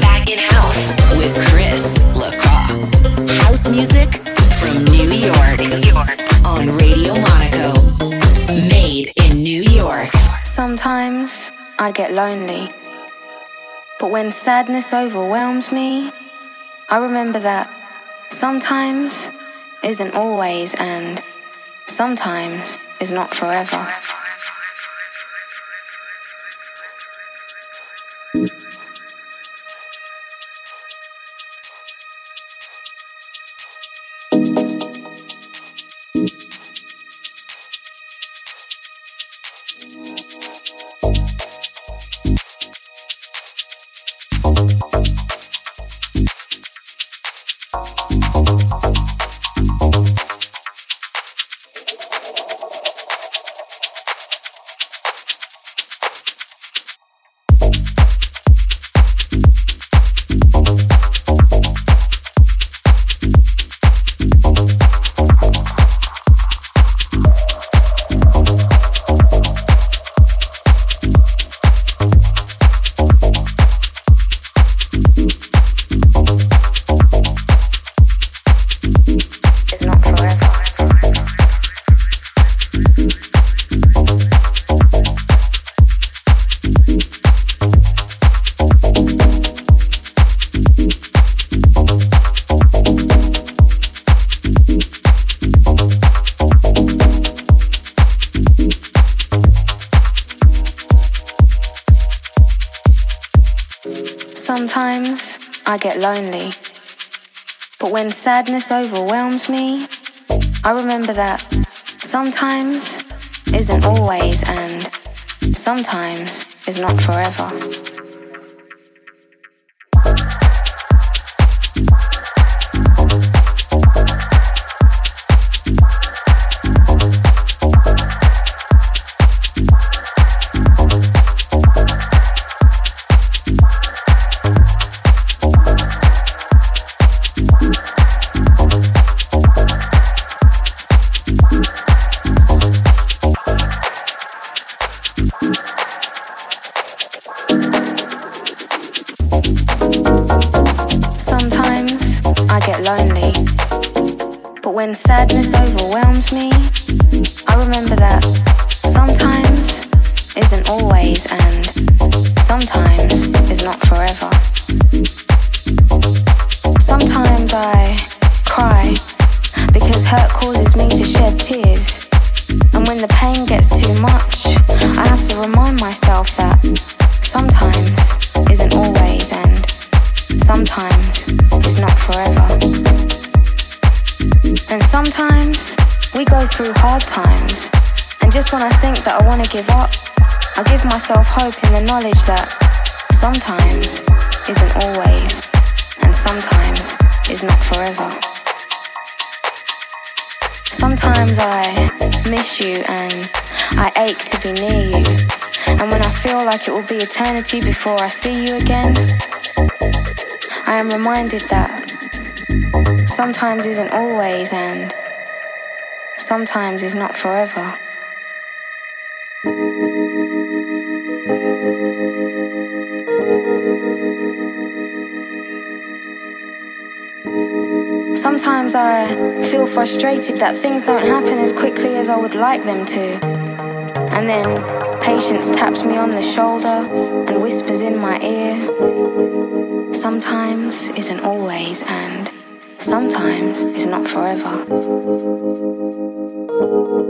Back in house with Chris. House music from New York on Radio Monaco. Made in New York. Sometimes I get lonely. But when sadness overwhelms me, I remember that sometimes isn't always and sometimes is not forever. I when sadness overwhelms me, I remember that sometimes isn't always and sometimes is not forever. Sometimes isn't always and sometimes is not forever. Sometimes I feel frustrated that things don't happen as quickly as I would like them to. And then Patience taps me on the shoulder and whispers in my ear. Sometimes isn't always, and sometimes is not forever.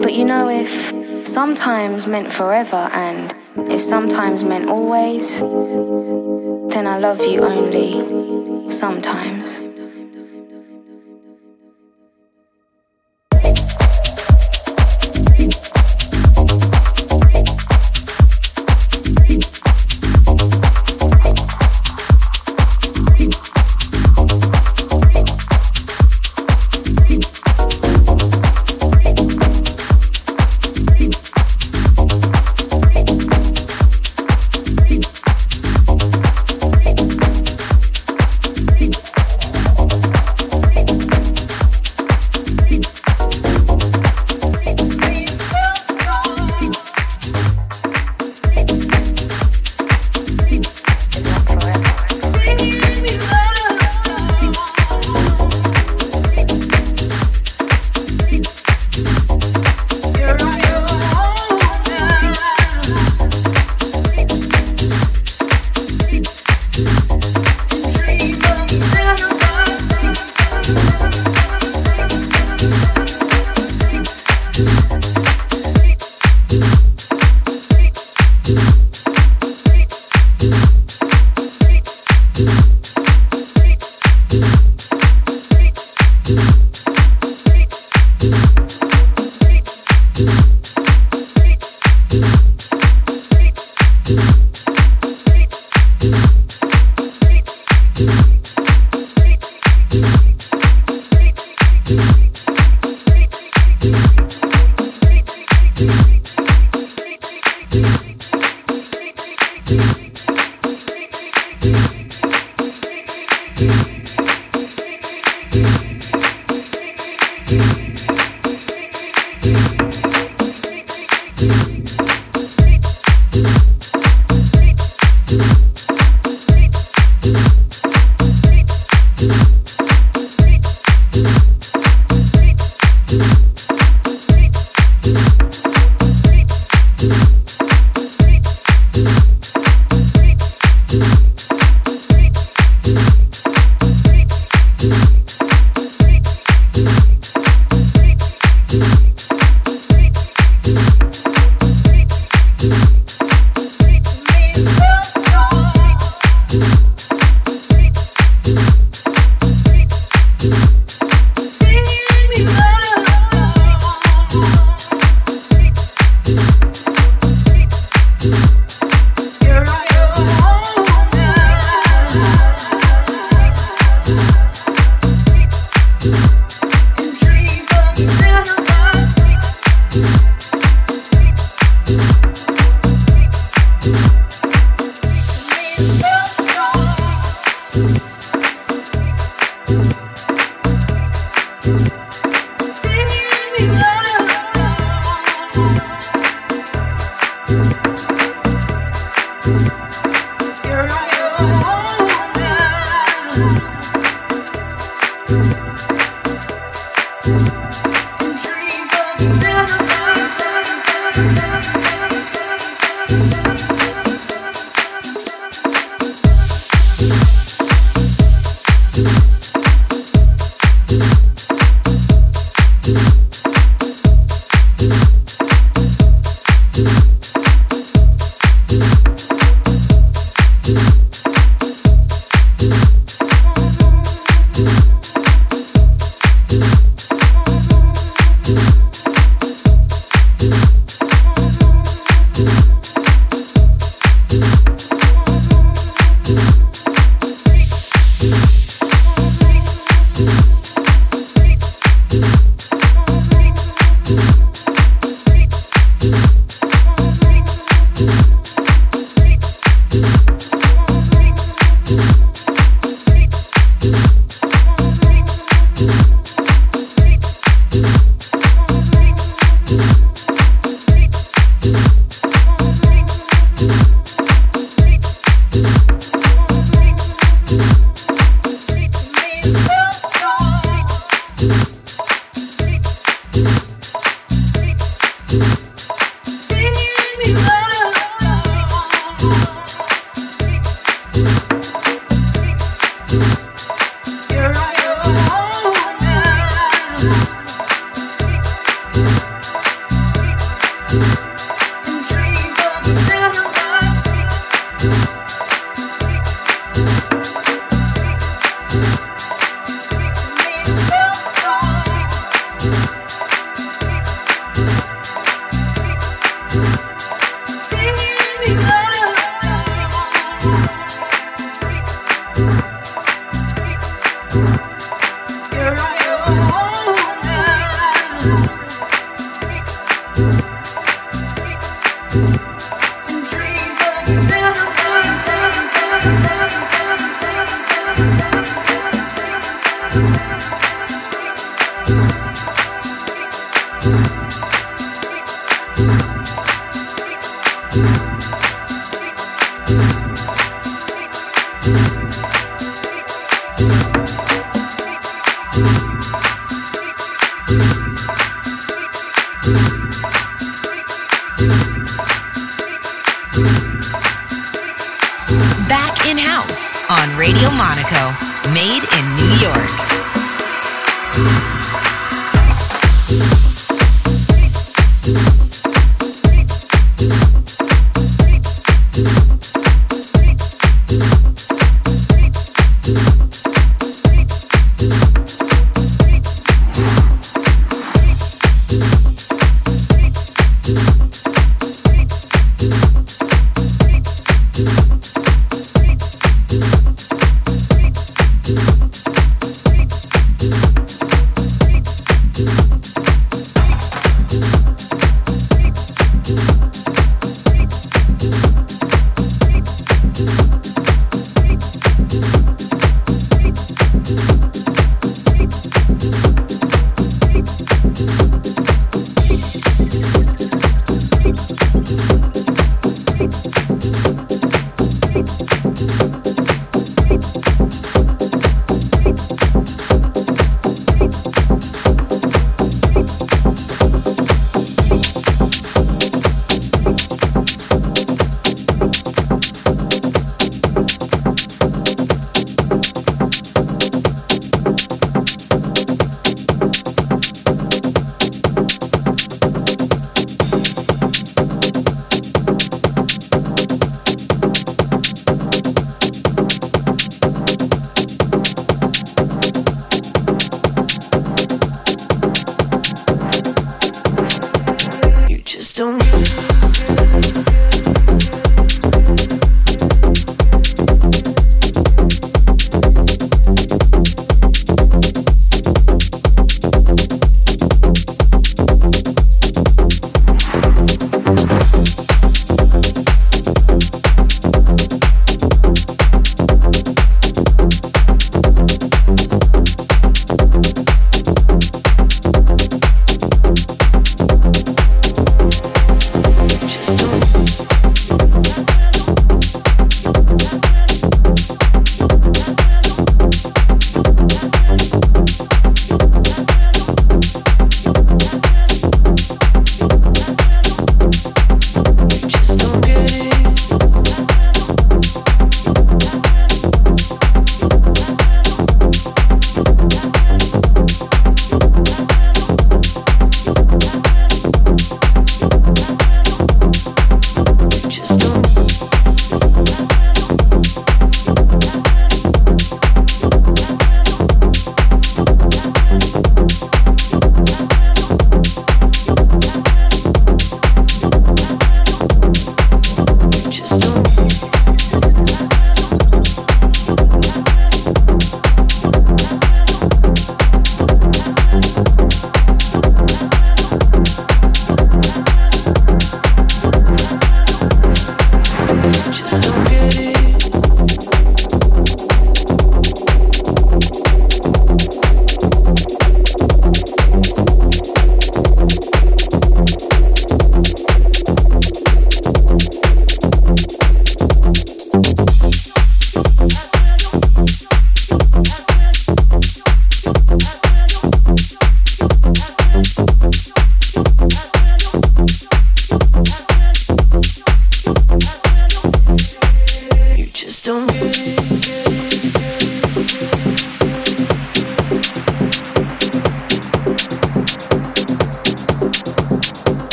But you know, if sometimes meant forever, and if sometimes meant always, then I love you only sometimes.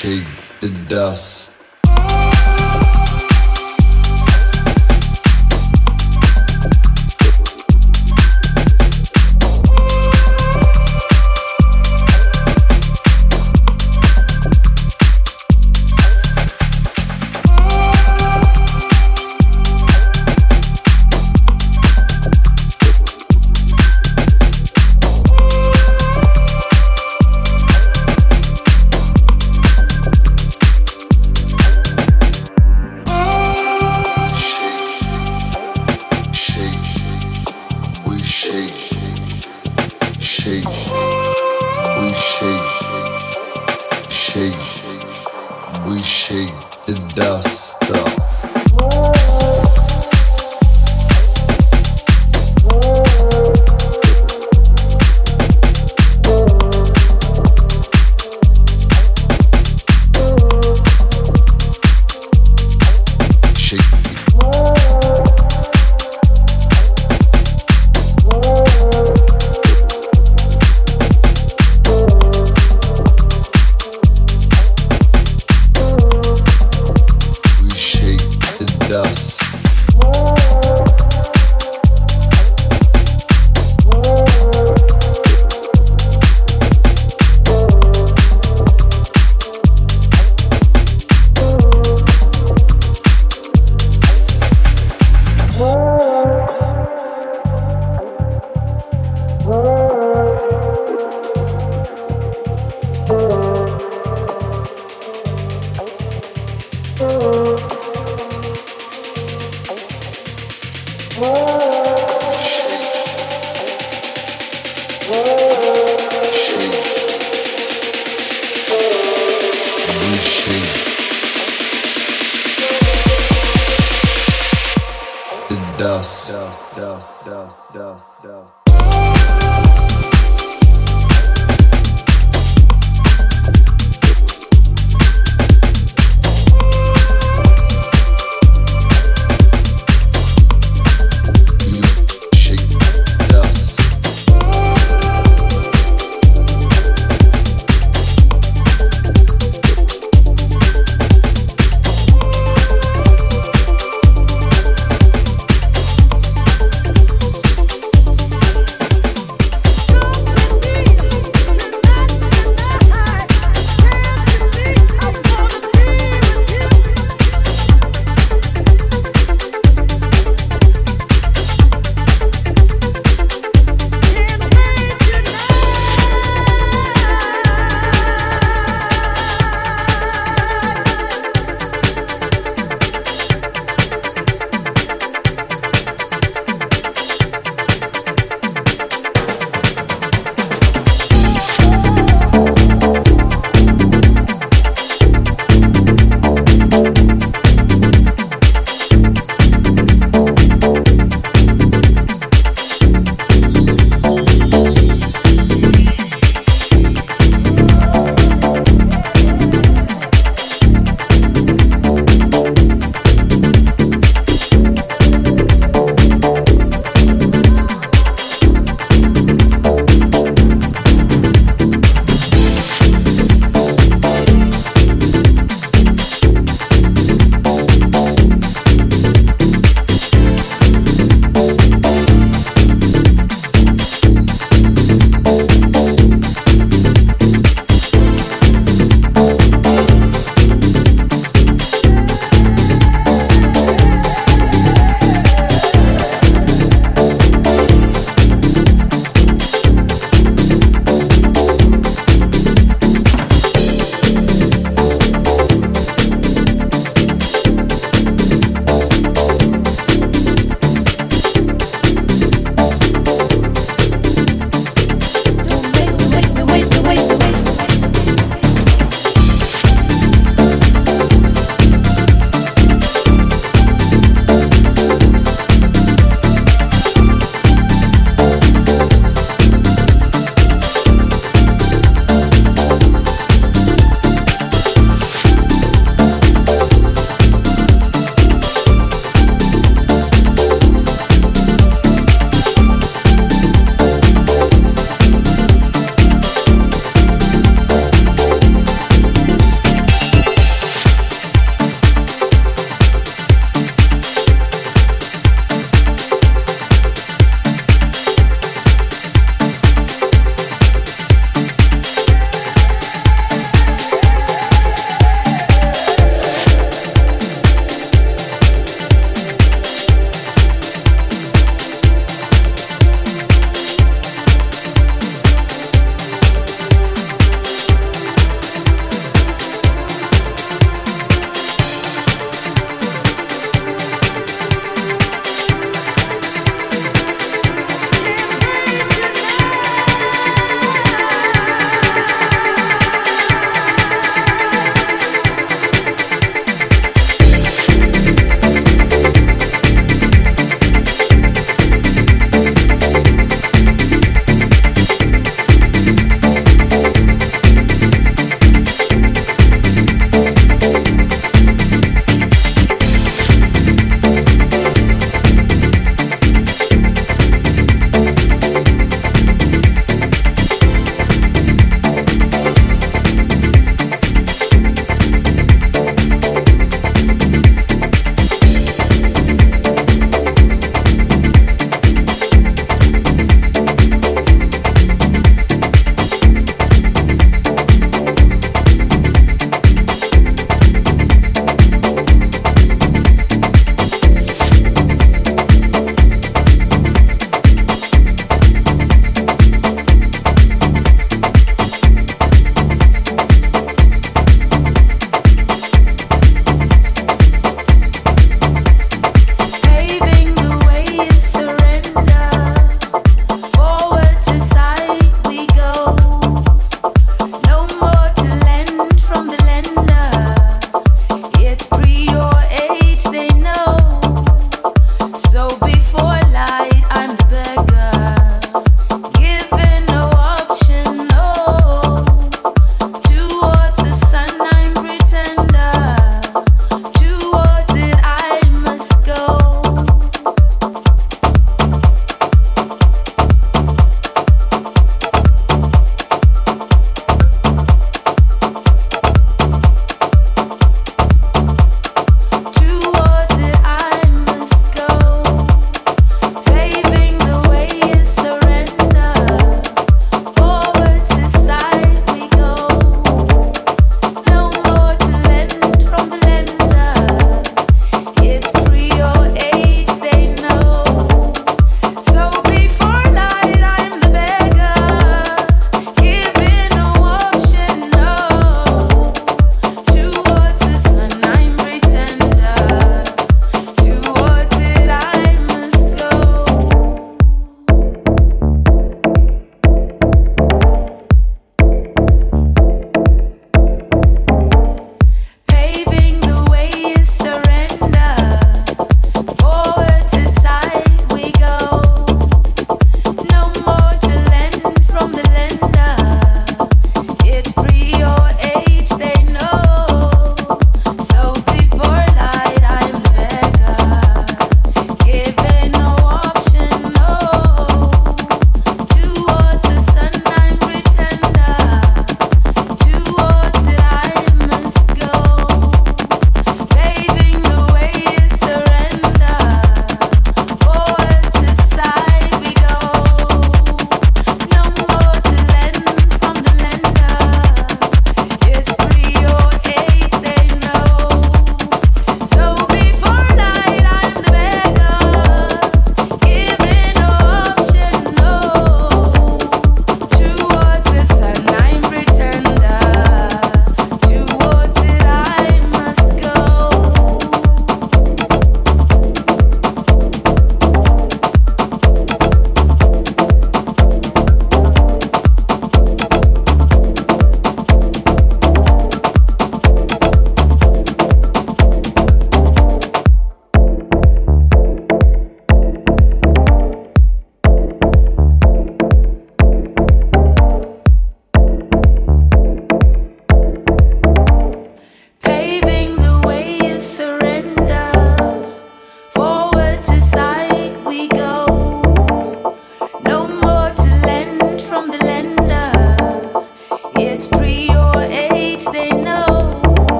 shake the dust.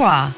Lacroix.